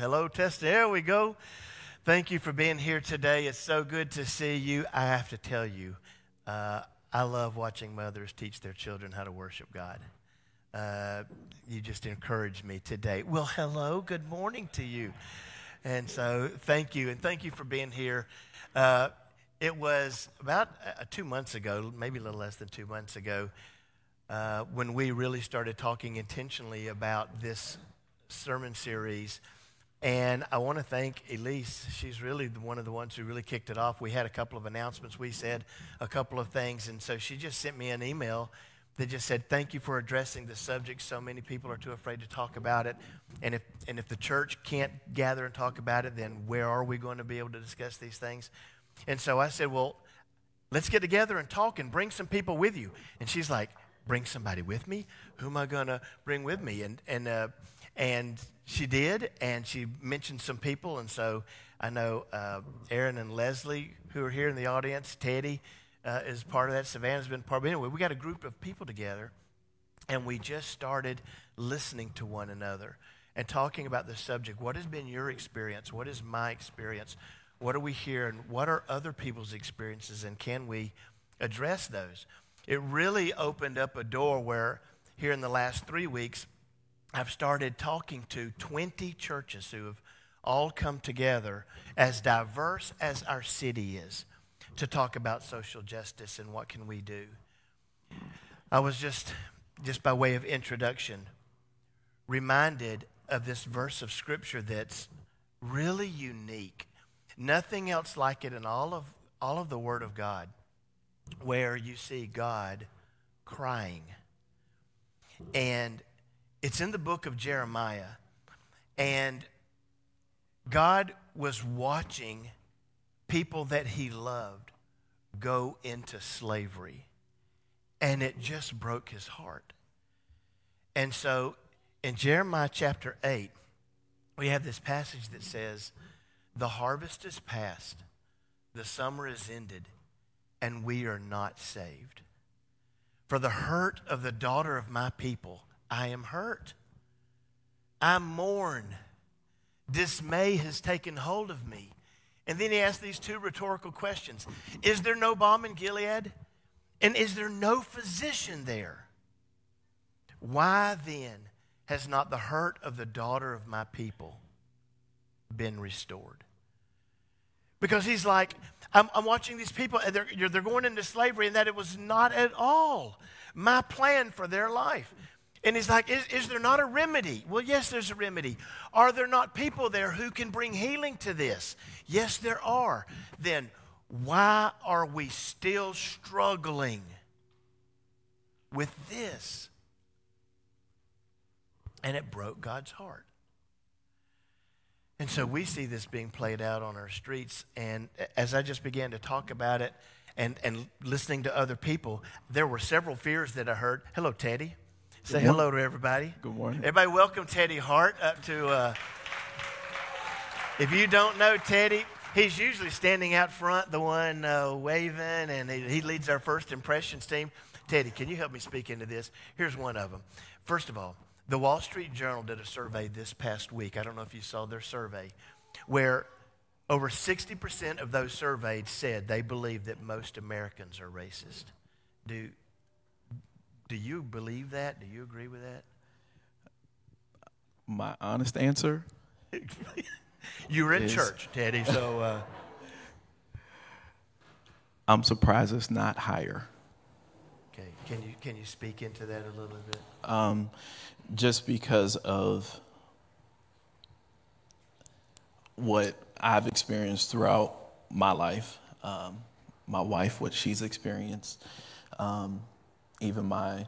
Hello, test. There we go. Thank you for being here today. It's so good to see you. I have to tell you, uh, I love watching mothers teach their children how to worship God. Uh, you just encouraged me today. Well, hello, good morning to you. And so, thank you, and thank you for being here. Uh, it was about uh, two months ago, maybe a little less than two months ago, uh, when we really started talking intentionally about this sermon series. And I want to thank Elise. She's really one of the ones who really kicked it off. We had a couple of announcements. We said a couple of things. And so she just sent me an email that just said, Thank you for addressing the subject. So many people are too afraid to talk about it. And if, and if the church can't gather and talk about it, then where are we going to be able to discuss these things? And so I said, Well, let's get together and talk and bring some people with you. And she's like, Bring somebody with me? Who am I going to bring with me? And, and, uh, and she did, and she mentioned some people. And so I know uh, Aaron and Leslie, who are here in the audience, Teddy uh, is part of that. Savannah's been part of it. Anyway, we got a group of people together, and we just started listening to one another and talking about the subject. What has been your experience? What is my experience? What are we hearing? And what are other people's experiences? And can we address those? It really opened up a door where, here in the last three weeks, I've started talking to 20 churches who have all come together, as diverse as our city is, to talk about social justice and what can we do. I was just, just by way of introduction, reminded of this verse of Scripture that's really unique. Nothing else like it in all of, all of the Word of God, where you see God crying. And it's in the book of Jeremiah. And God was watching people that he loved go into slavery. And it just broke his heart. And so in Jeremiah chapter 8, we have this passage that says, The harvest is past, the summer is ended, and we are not saved. For the hurt of the daughter of my people I am hurt. I mourn. Dismay has taken hold of me. And then he asks these two rhetorical questions Is there no balm in Gilead? And is there no physician there? Why then has not the hurt of the daughter of my people been restored? Because he's like, I'm, I'm watching these people, and they're, they're going into slavery, and that it was not at all my plan for their life. And he's like, is, is there not a remedy? Well, yes, there's a remedy. Are there not people there who can bring healing to this? Yes, there are. Then why are we still struggling with this? And it broke God's heart. And so we see this being played out on our streets. And as I just began to talk about it and, and listening to other people, there were several fears that I heard. Hello, Teddy. Say hello to everybody. Good morning. Everybody, welcome Teddy Hart up to. Uh, if you don't know Teddy, he's usually standing out front, the one uh, waving, and he, he leads our first impressions team. Teddy, can you help me speak into this? Here's one of them. First of all, the Wall Street Journal did a survey this past week. I don't know if you saw their survey, where over 60% of those surveyed said they believe that most Americans are racist. Do, do you believe that? Do you agree with that? My honest answer. you were in is, church, Teddy, so. Uh, I'm surprised it's not higher. Okay, can you can you speak into that a little bit? Um, just because of what I've experienced throughout my life, um, my wife, what she's experienced, um, even my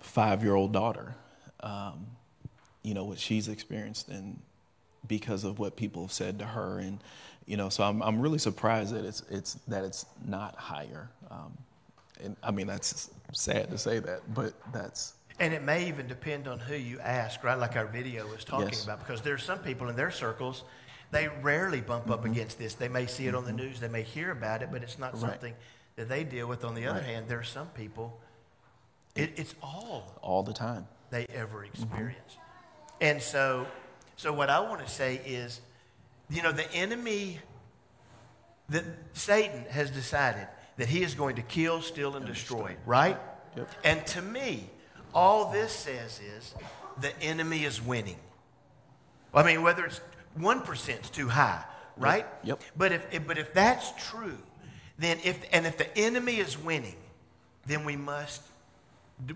five year old daughter, um, you know, what she's experienced and because of what people have said to her. And, you know, so I'm, I'm really surprised that it's, it's, that it's not higher. Um, and I mean, that's sad to say that, but that's. And it may even depend on who you ask, right? Like our video was talking yes. about, because there's some people in their circles, they rarely bump mm-hmm. up against this. They may see it on the mm-hmm. news, they may hear about it, but it's not right. something that they deal with. On the other right. hand, there are some people, it, it's all all the time they ever mm-hmm. experience. Mm-hmm. And so, So, what I want to say is, you know, the enemy, that Satan has decided that he is going to kill, steal, and destroy, right? Yep. And to me, all this says is the enemy is winning. I mean, whether it's 1% is too high, right? Yep. But if, if, but if that's true, then if, and if the enemy is winning, then we must,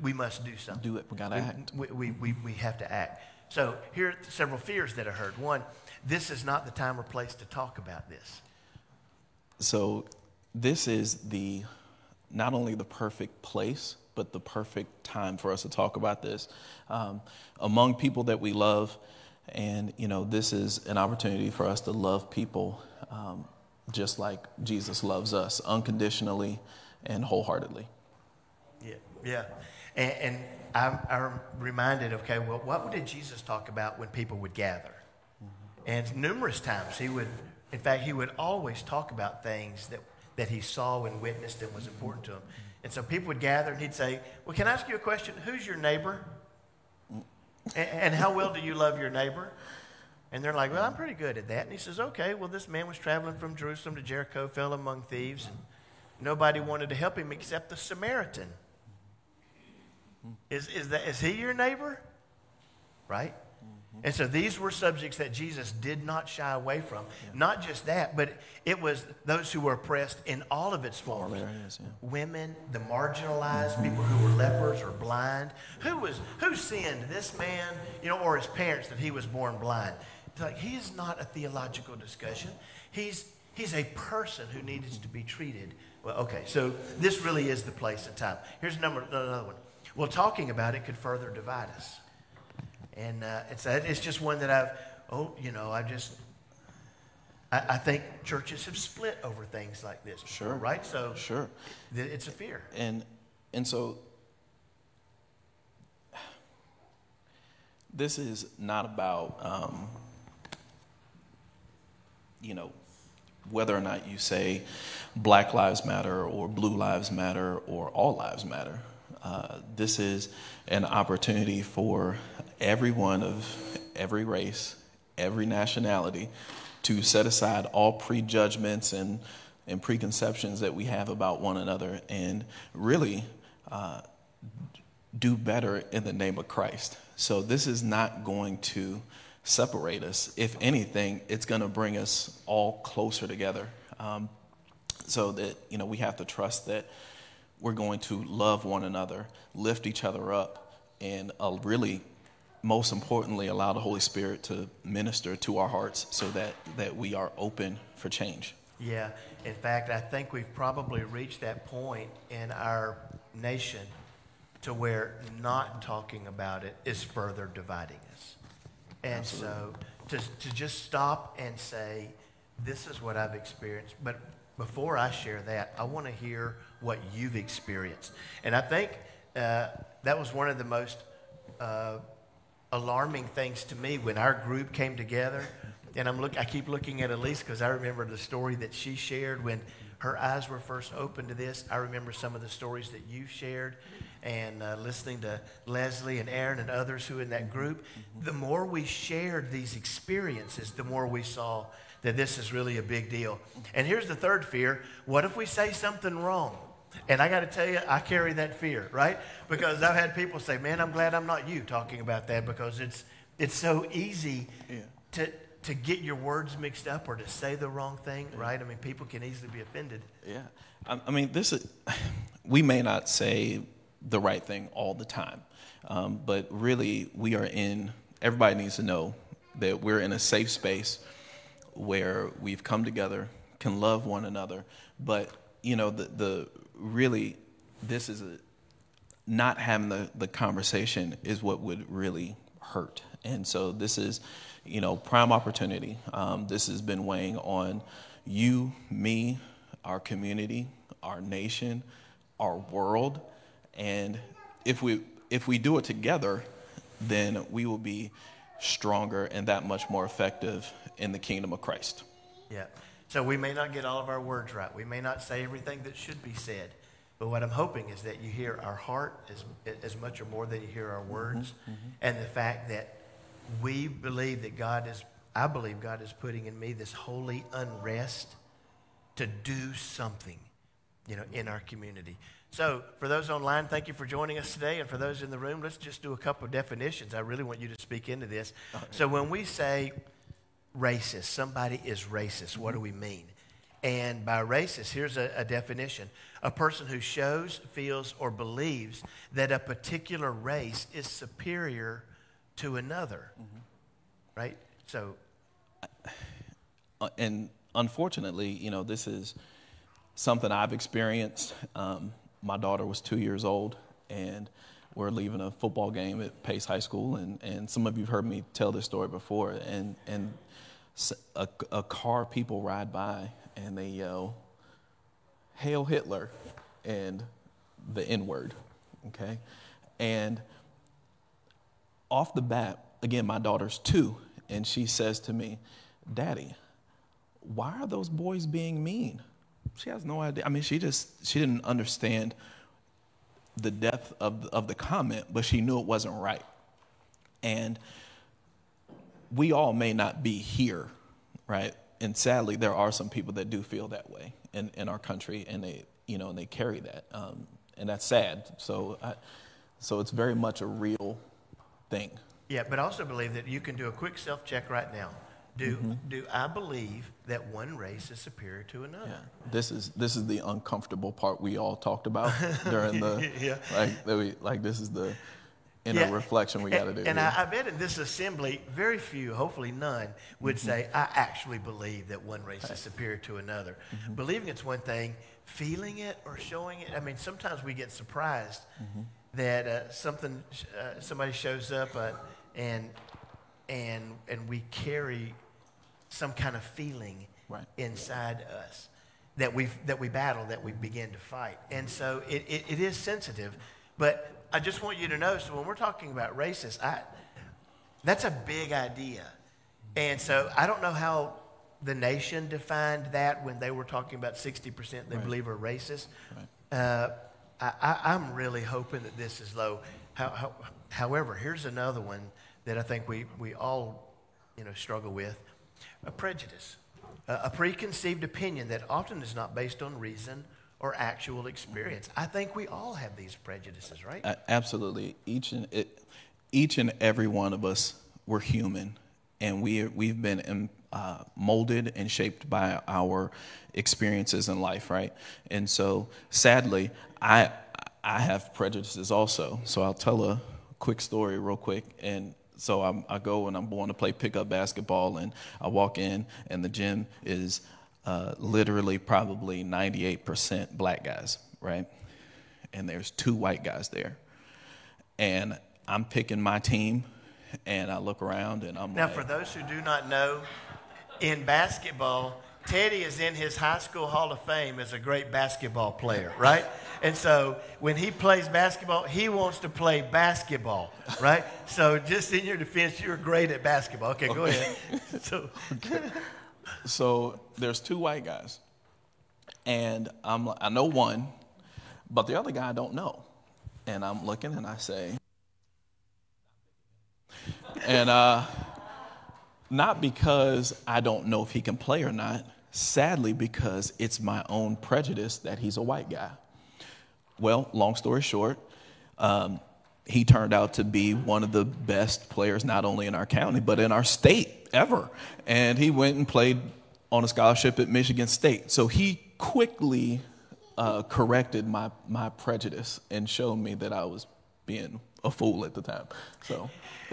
we must do something. Do it. We gotta act. We, we, we, we have to act. So here are several fears that I heard. One, this is not the time or place to talk about this. So this is the not only the perfect place, but the perfect time for us to talk about this um, among people that we love. And you know, this is an opportunity for us to love people um, just like Jesus loves us, unconditionally and wholeheartedly. Yeah, yeah. And, and I'm, I'm reminded, okay, well, what did Jesus talk about when people would gather? Mm-hmm. And numerous times he would, in fact, he would always talk about things that, that he saw and witnessed and was important to him. And so people would gather and he'd say, Well, can I ask you a question? Who's your neighbor? Mm. And, and how well do you love your neighbor? And they're like, Well, I'm pretty good at that. And he says, Okay, well, this man was traveling from Jerusalem to Jericho, fell among thieves, and nobody wanted to help him except the Samaritan. Is, is, that, is he your neighbor? Right? And so these were subjects that Jesus did not shy away from. Not just that, but it was those who were oppressed in all of its forms. yeah. Women, the marginalized, people who were lepers or blind. Who was who sinned? This man, you know, or his parents that he was born blind. Like he is not a theological discussion. He's he's a person who needs to be treated. Well, okay, so this really is the place and time. Here's number another one. Well, talking about it could further divide us. And uh, it's, it's just one that I've, oh, you know, I just, I, I think churches have split over things like this. before, Sure. Right? So Sure. th- it's a fear. And and so this is not about um, you know whether or not you say Black Lives Matter or Blue Lives Matter or All Lives Matter. Uh, this is an opportunity for everyone of every race, every nationality, to set aside all prejudgments and, and preconceptions that we have about one another and really uh, do better in the name of Christ. So this is not going to separate us. If anything, it's going to bring us all closer together. Um, so that you know we have to trust that we're going to love one another, lift each other up, and uh, really, most importantly, allow the Holy Spirit to minister to our hearts so that that we are open for change. Yeah. In fact, I think we've probably reached that point in our nation to where not talking about it is further dividing us. And so to, to just stop and say, this is what I've experienced. But before I share that, I want to hear what you've experienced. And I think uh, that was one of the most uh, alarming things to me when our group came together. And I'm look, I keep looking at Elise because I remember the story that she shared when her eyes were first opened to this. I remember some of the stories that you shared and uh, listening to Leslie and Aaron and others who in that group. The more we shared these experiences, the more we saw that this is really a big deal. And here's the third fear what if we say something wrong? And I got to tell you, I carry that fear, right? Because I've had people say, "Man, I'm glad I'm not you talking about that because it's it's so easy Yeah. to to get your words mixed up or to say the wrong thing, right? I mean, people can easily be offended. Yeah, I, I mean, this is. We may not say the right thing all the time, um, but really, we are in. Everybody needs to know that we're in a safe space where we've come together, can love one another. But you know, the the really, this is a not having the, the conversation is what would really hurt. And so this is, you know, prime opportunity. Um, this has been weighing on you, me, our community, our nation, our world. And if we if we do it together, then we will be stronger and that much more effective in the kingdom of Christ. Yeah. So we may not get all of our words right. We may not say everything that should be said. But what I'm hoping is that you hear our heart as, as much or more than you hear our words. Mm-hmm, mm-hmm. And the fact that we believe that God is, I believe God is putting in me this holy unrest to do something, you know, in our community. So, for those online, thank you for joining us today. And for those in the room, let's just do a couple of definitions. I really want you to speak into this. So, when we say racist, somebody is racist, what do we mean? And by racist, here's a, a, definition a person who shows, feels, or believes that a particular race is superior to another. Mm-hmm. Right? So. Uh, and unfortunately, you know, this is something I've experienced. Um, my daughter was two years old, and we're leaving a football game at Pace High School, and, and some of you have heard me tell this story before, and, and a, a car people ride by and they yell, Hail Hitler, and the N word, okay? And off the bat, again, my daughter's two, and she says to me, Daddy, why are those boys being mean? She has no idea. I mean, she just, she didn't understand the depth of of the comment, but she knew it wasn't right. And we all may not be here, right? And sadly, there are some people that do feel that way in, in our country, and they, you know, and they carry that, um, and that's sad. So, I, so it's very much a real thing. Yeah, but I also believe that you can do a quick self check right now. Do, mm-hmm. do I believe that one race is superior to another? Yeah. This is this is the uncomfortable part we all talked about during the yeah. like we, like this is the inner yeah. reflection we got to do. And I, I, bet in this assembly, very few, hopefully none, would mm-hmm. say, I actually believe that one race is superior to another. Mm-hmm. Believing it's one thing, feeling it or showing it, I mean, sometimes we get surprised mm-hmm. that uh, something, uh, somebody shows up uh, and, and, and we carry some kind of feeling right. inside us that, we that we battle, that we begin to fight. And so it, it, it is sensitive. But I just want you to know so when we're talking about racist, I, that's a big idea. And so I don't know how the nation defined that when they were talking about 60% they right. believe are racist. Right. Uh, I, am really hoping that this is low. How, how, however, here's another one that I think we, we all you know, struggle with a prejudice, a, preconceived opinion that often is not based on reason or actual experience. I think we all have these prejudices, right? Uh, absolutely. Each and it, each and every one of us, we're human, and we we've been um, uh, molded and shaped by our experiences in life, right? And so, sadly, I I have prejudices also. So I'll tell a quick story real quick, and so I'm, i go and I'm going to play pickup basketball, and I walk in, and the gym is uh, literally probably 98% black guys, right? And there's two white guys there. And I'm picking my team, and I look around and I'm now, like, for those who do not know, in basketball, Teddy is in his high school Hall of Fame as a great basketball player, right? And so when he plays basketball, he wants to play basketball, right? So just in your defense, you're great at basketball. Okay, okay. go ahead. So, okay so there's two white guys, and I'm I know one, but the other guy I don't know, and I'm looking and I say, and uh, not because I don't know if he can play or not. Sadly, because it's my own prejudice that he's a white guy. Well, long story short, um, he turned out to be one of the best players, not only in our county, but in our state ever. And he went and played on a scholarship at Michigan State. So he quickly uh, corrected my, my prejudice and showed me that I was being a fool at the time. So.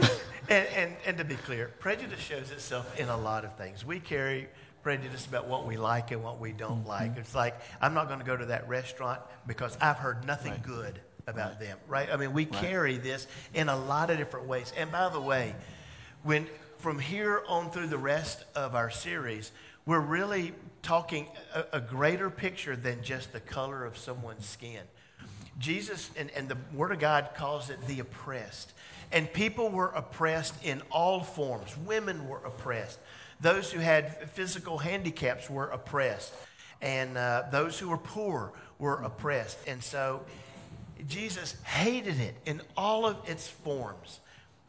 and, and, and to be clear, prejudice shows itself in a lot of things. We carry prejudice about what we like and what we don't mm-hmm. like. It's like, I'm not going to go to that restaurant because I've heard nothing right. good about right. them, right? I mean, we right. carry this in a lot of different ways. And by the way, when from here on through the rest of our series, we're really talking a, a greater picture than just the color of someone's skin. Jesus and, and the Word of God calls it the oppressed. And people were oppressed in all forms. Women were oppressed. Those who had physical handicaps were oppressed. And uh, those who were poor were oppressed. And so Jesus hated it in all of its forms.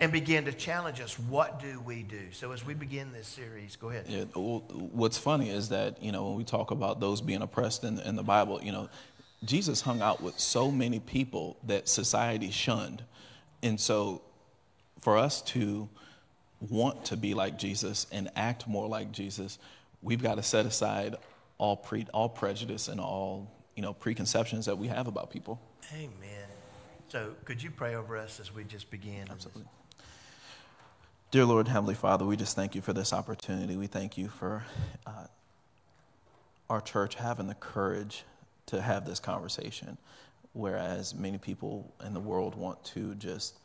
and began to challenge us. What do we do? So as we begin this series, go ahead. Yeah, what's funny is that, you know, when we talk about those being oppressed in, in the Bible, you know, Jesus hung out with so many people that society shunned. And so for us to want to be like Jesus and act more like Jesus, we've got to set aside all pre all prejudice and all you know preconceptions that we have about people. Amen. So could you pray over us as we just begin? Absolutely. Dear Lord, Heavenly Father, we just thank you for this opportunity. We thank you for uh, our church having the courage to have this conversation, whereas many people in the world want to just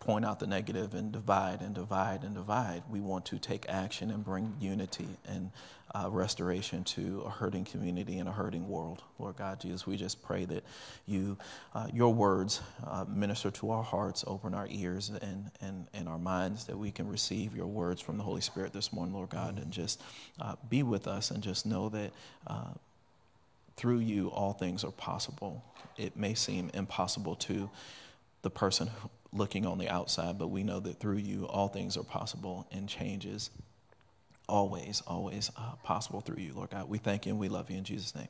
point out the negative and divide and divide and divide. We want to take action and bring unity and uh, restoration to a hurting community and a hurting world. Lord God Jesus, we just pray that you, uh, your words uh, minister to our hearts, open our ears and, and, and our minds that we can receive your words from the Holy Spirit this morning, Lord God, and just uh, be with us and just know that uh, through you all things are possible. It may seem impossible to the person looking on the outside, but we know that through you, all things are possible and changes always, always uh, possible through you, Lord God. We thank you and we love you in Jesus' name.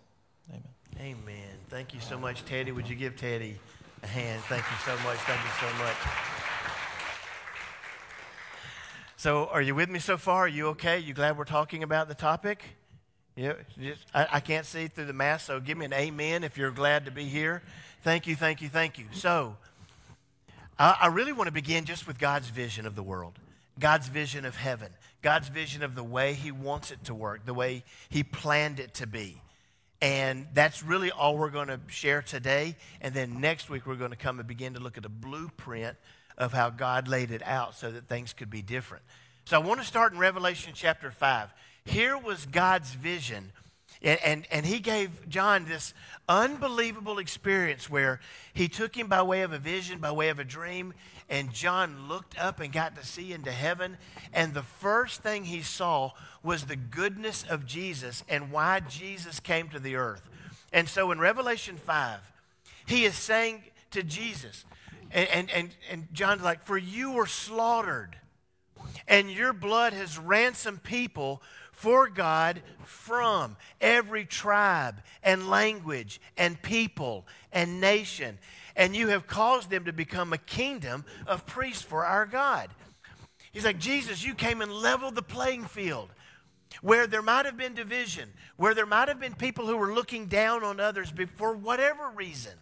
Amen. Amen. Thank you so much, Teddy. Would you give Teddy a hand? Thank you so much. Thank you so much. So, are you with me so far? Are you okay? You glad we're talking about the topic? Yeah, just, I, I can't see through the mask, so give me an amen if you're glad to be here. Thank you, thank you, thank you. So, I really want to begin just with God's vision of the world, God's vision of heaven, God's vision of the way He wants it to work, the way He planned it to be. And that's really all we're going to share today. And then next week, we're going to come and begin to look at a blueprint of how God laid it out so that things could be different. So I want to start in Revelation chapter 5. Here was God's vision and, and, and, he gave John this unbelievable experience where he took him by way of a vision, by way of a dream, and John looked up and got to see into heaven. And the first thing he saw was the goodness of Jesus and why Jesus came to the earth. And so in Revelation 5, he is saying to Jesus, and, and, and, and John's like, For you were slaughtered, and your blood has ransomed people for God from every tribe and language and people and nation. And you have caused them to become a kingdom of priests for our God. He's like, Jesus, you came and leveled the playing field where there might have been division, where there might have been people who were looking down on others for whatever reason.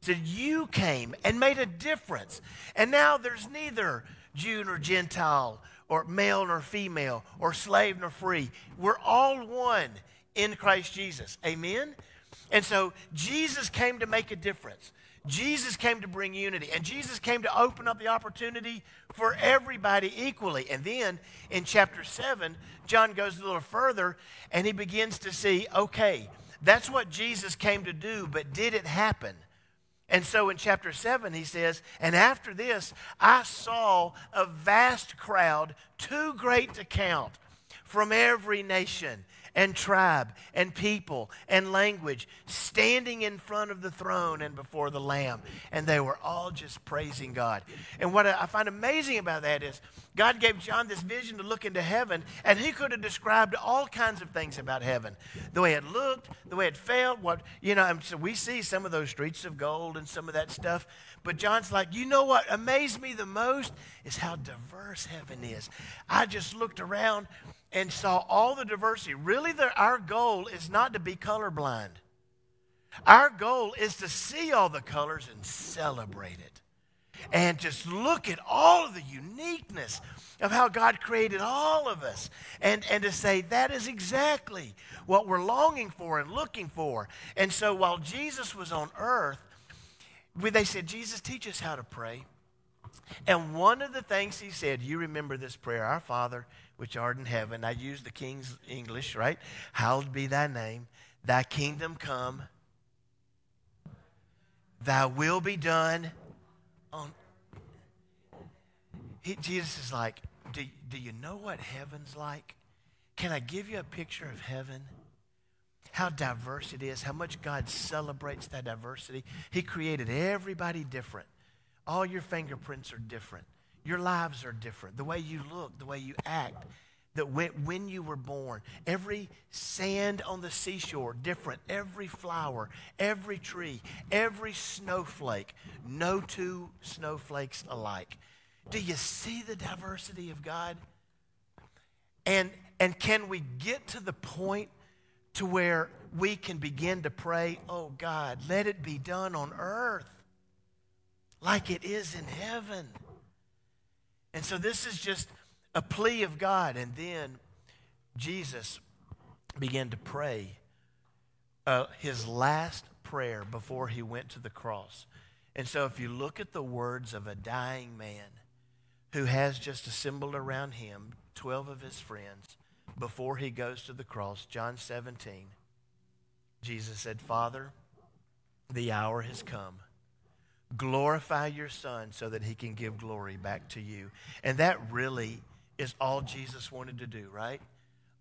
He said, You came and made a difference. And now there's neither Jew nor Gentile or male nor female, or slave nor free. We're all one in Christ Jesus. Amen? And so Jesus came to make a difference. Jesus came to bring unity. And Jesus came to open up the opportunity for everybody equally. And then in chapter 7, John goes a little further and he begins to see okay, that's what Jesus came to do, but did it happen? And so in chapter 7, he says, And after this, I saw a vast crowd, too great to count, from every nation and tribe and people and language standing in front of the throne and before the Lamb. And they were all just praising God. And what I find amazing about that is God gave John this vision to look into heaven, and he could have described all kinds of things about heaven the way it looked, the way it felt, what, you know, so we see some of those streets of gold and some of that stuff. But John's like, you know what amazed me the most is how diverse heaven is. I just looked around and saw all the diversity. Really, the, our goal is not to be colorblind. Our goal is to see all the colors and celebrate it. And just look at all of the uniqueness of how God created all of us. And, and to say that is exactly what we're longing for and looking for. And so while Jesus was on earth, they said, Jesus, teach us how to pray. And one of the things he said, you remember this prayer, Our Father, which art in heaven. I use the King's English, right? Hallowed be thy name. Thy kingdom come. Thy will be done on. He, Jesus is like, do, do you know what heaven's like? Can I give you a picture of heaven? How diverse it is, how much God celebrates that diversity. He created everybody different. All your fingerprints are different. Your lives are different. The way you look, the way you act, that when, when you were born, every sand on the seashore, different. Every flower, every tree, every snowflake, no two snowflakes alike. Do you see the diversity of God? And, and can we get to the point to where we can begin to pray, oh God, let it be done on earth like it is in heaven? And so this is just a plea of God. And then Jesus began to pray uh, his last prayer before he went to the cross. And so if you look at the words of a dying man who has just assembled around him 12 of his friends before he goes to the cross, John 17, Jesus said, Father, the hour has come. Glorify your Son so that he can give glory back to you. And that really is all Jesus wanted to do, right?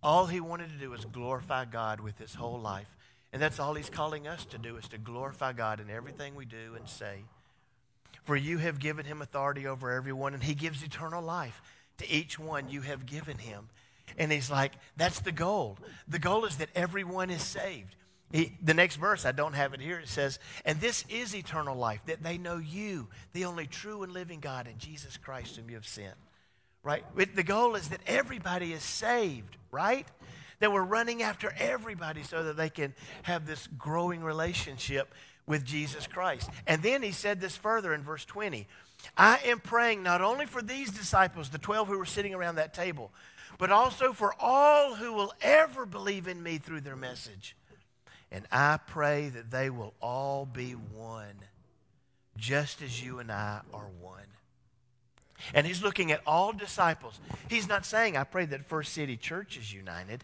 All he wanted to do was glorify God with his whole life. And that's all he's calling us to do is to glorify God in everything we do and say. For you have given him authority over everyone, and he gives eternal life to each one you have given him. And he's like, that's the goal. The goal is that everyone is saved. He, the next verse, I don't have it here, it says, And this is eternal life, that they know you, the only true and living God, and Jesus Christ, whom you have sent right? The goal is that everybody is saved, right? That we're running after everybody so that they can have this growing relationship with Jesus Christ. And then he said this further in verse 20 I am praying not only for these disciples, the 12 who were sitting around that table, but also for all who will ever believe in me through their message. And I pray that they will all be one, just as you and I are one. And he's looking at all disciples. He's not saying, I pray that First City Church is united.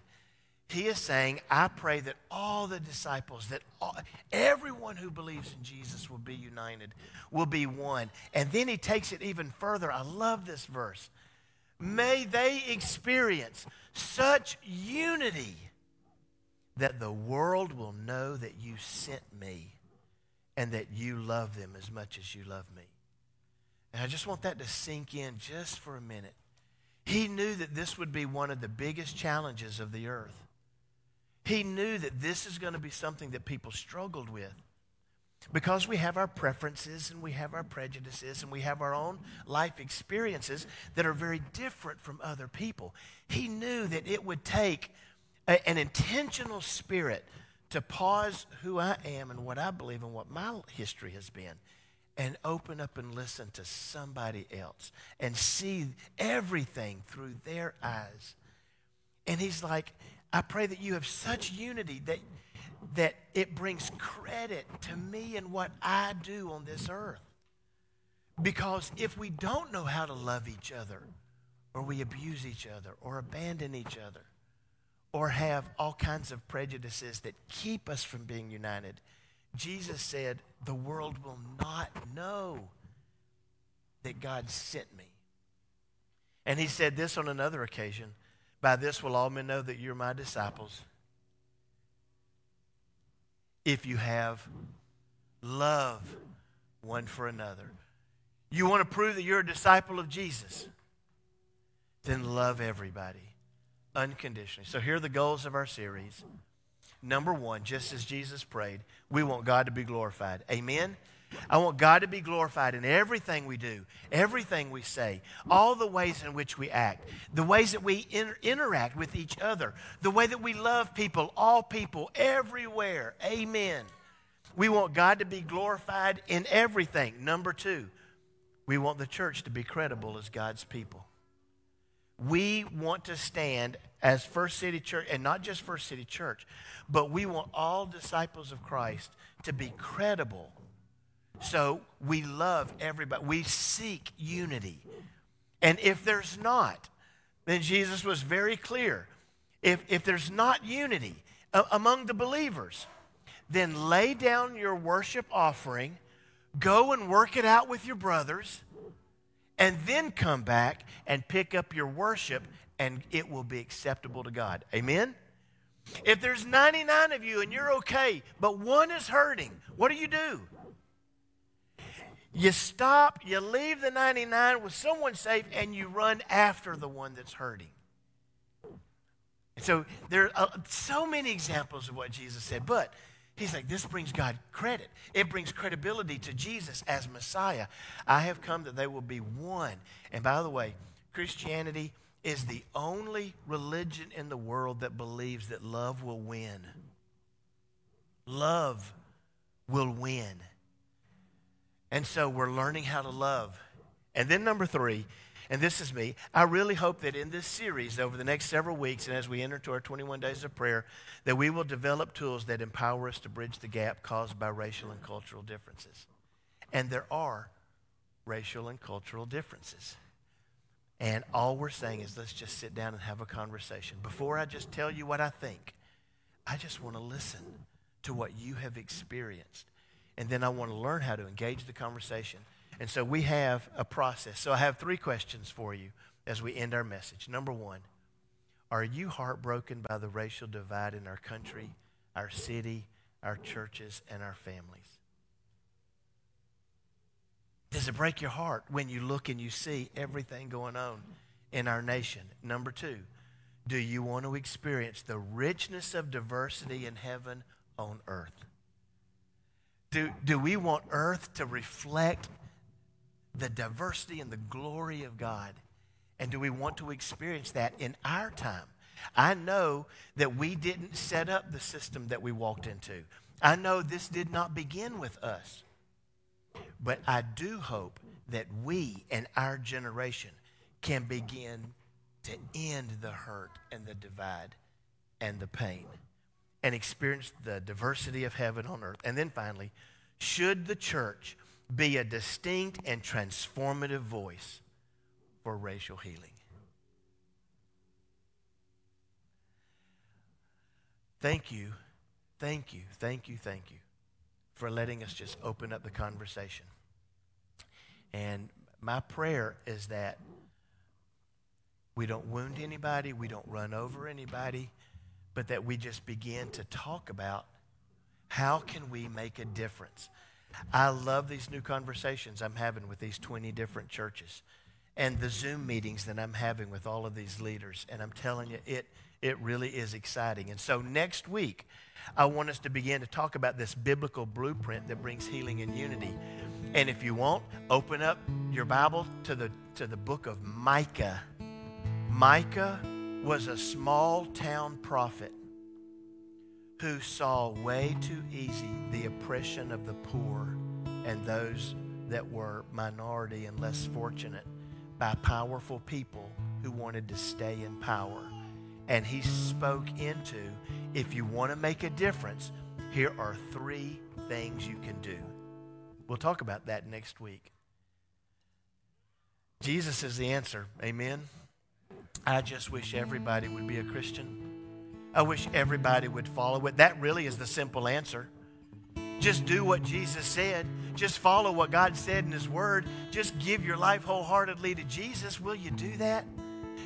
He is saying, I pray that all the disciples, that all, everyone who believes in Jesus will be united, will be one. And then he takes it even further. I love this verse. May they experience such unity that the world will know that you sent me and that you love them as much as you love me. And I just want that to sink in just for a minute. He knew that this would be one of the biggest challenges of the earth. He knew that this is going to be something that people struggled with. Because we have our preferences and we have our prejudices and we have our own life experiences that are very different from other people. He knew that it would take a, an intentional spirit to pause who I am and what I believe and what my history has been and open up and listen to somebody else and see everything through their eyes. And he's like, I pray that you have such unity that, that it brings credit to me and what I do on this earth. Because if we don't know how to love each other, or we abuse each other, or abandon each other, or have all kinds of prejudices that keep us from being united, Jesus said, The world will not know that God sent me. And he said this on another occasion By this will all men know that you're my disciples if you have love one for another. You want to prove that you're a disciple of Jesus? Then love everybody unconditionally. So here are the goals of our series. Number one, just as Jesus prayed, we want God to be glorified. Amen? I want God to be glorified in everything we do, everything we say, all the ways in which we act, the ways that we inter- interact with each other, the way that we love people, all people, everywhere. Amen. We want God to be glorified in everything. Number two, we want the church to be credible as God's people. We want to stand as First City Church, and not just First City Church, but we want all disciples of Christ to be credible. So we love everybody. We seek unity. And if there's not, then Jesus was very clear. If, if there's not unity among the believers, then lay down your worship offering, go and work it out with your brothers, and then come back and pick up your worship, and it will be acceptable to God. Amen? If there's 99 of you and you're okay, but one is hurting, what do you do? You stop, you leave the 99 with someone safe, and you run after the one that's hurting. And so there are uh, so many examples of what Jesus said, but he's like, this brings God credit. It brings credibility to Jesus as Messiah. I have come that they will be one. And by the way, Christianity is the only religion in the world that believes that love will win. Love will win. And so we're learning how to love. And then, number three, and this is me, I really hope that in this series over the next several weeks and as we enter into our 21 days of prayer, that we will develop tools that empower us to bridge the gap caused by racial and cultural differences. And there are racial and cultural differences. And all we're saying is let's just sit down and have a conversation. Before I just tell you what I think, I just want to listen to what you have experienced and then I want to learn how to engage the conversation. And so we have a process. So I have three questions for you as we end our message. Number one, are you heartbroken by the racial divide in our country, our city, our churches, and our families? Does it break your heart when you look and you see everything going on in our nation? Number two, do you want to experience the richness of diversity in heaven on earth? Do, do we want earth to reflect the diversity and the glory of God? And do we want to experience that in our time? I know that we didn't set up the system that we walked into. I know this did not begin with us. But I do hope that we and our generation can begin to end the hurt and the divide and the pain and experience the diversity of heaven on earth. And then finally, should the church be a distinct and transformative voice for racial healing? Thank you, thank you, thank you, thank you for letting us just open up the conversation. And my prayer is that we don't wound anybody, we don't run over anybody, but that we just begin to talk about how can we make a difference. I love these new conversations I'm having with these 20 different churches and the Zoom meetings that I'm having with all of these leaders. And I'm telling you, it, it really is exciting. And so next week, I want us to begin to talk about this biblical blueprint that brings healing and unity. And if you want, open up your Bible to the, to the book of Micah. Micah was a small town prophet who saw way too easy the oppression of the poor and those that were minority and less fortunate by powerful people who wanted to stay in power. And he spoke into if you want to make a difference, here are three things you can do. We'll talk about that next week. Jesus is the answer. Amen. I just wish everybody would be a Christian. I wish everybody would follow it. That really is the simple answer. Just do what Jesus said. Just follow what God said in His Word. Just give your life wholeheartedly to Jesus. Will you do that?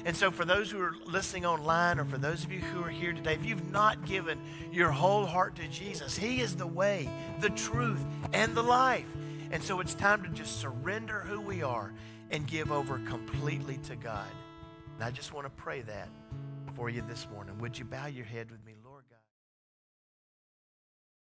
And so, for those who are listening online, or for those of you who are here today, if you've not given your whole heart to Jesus, He is the way, the truth, and the life. And so, it's time to just surrender who we are and give over completely to God. And I just want to pray that for you this morning. Would you bow your head with me?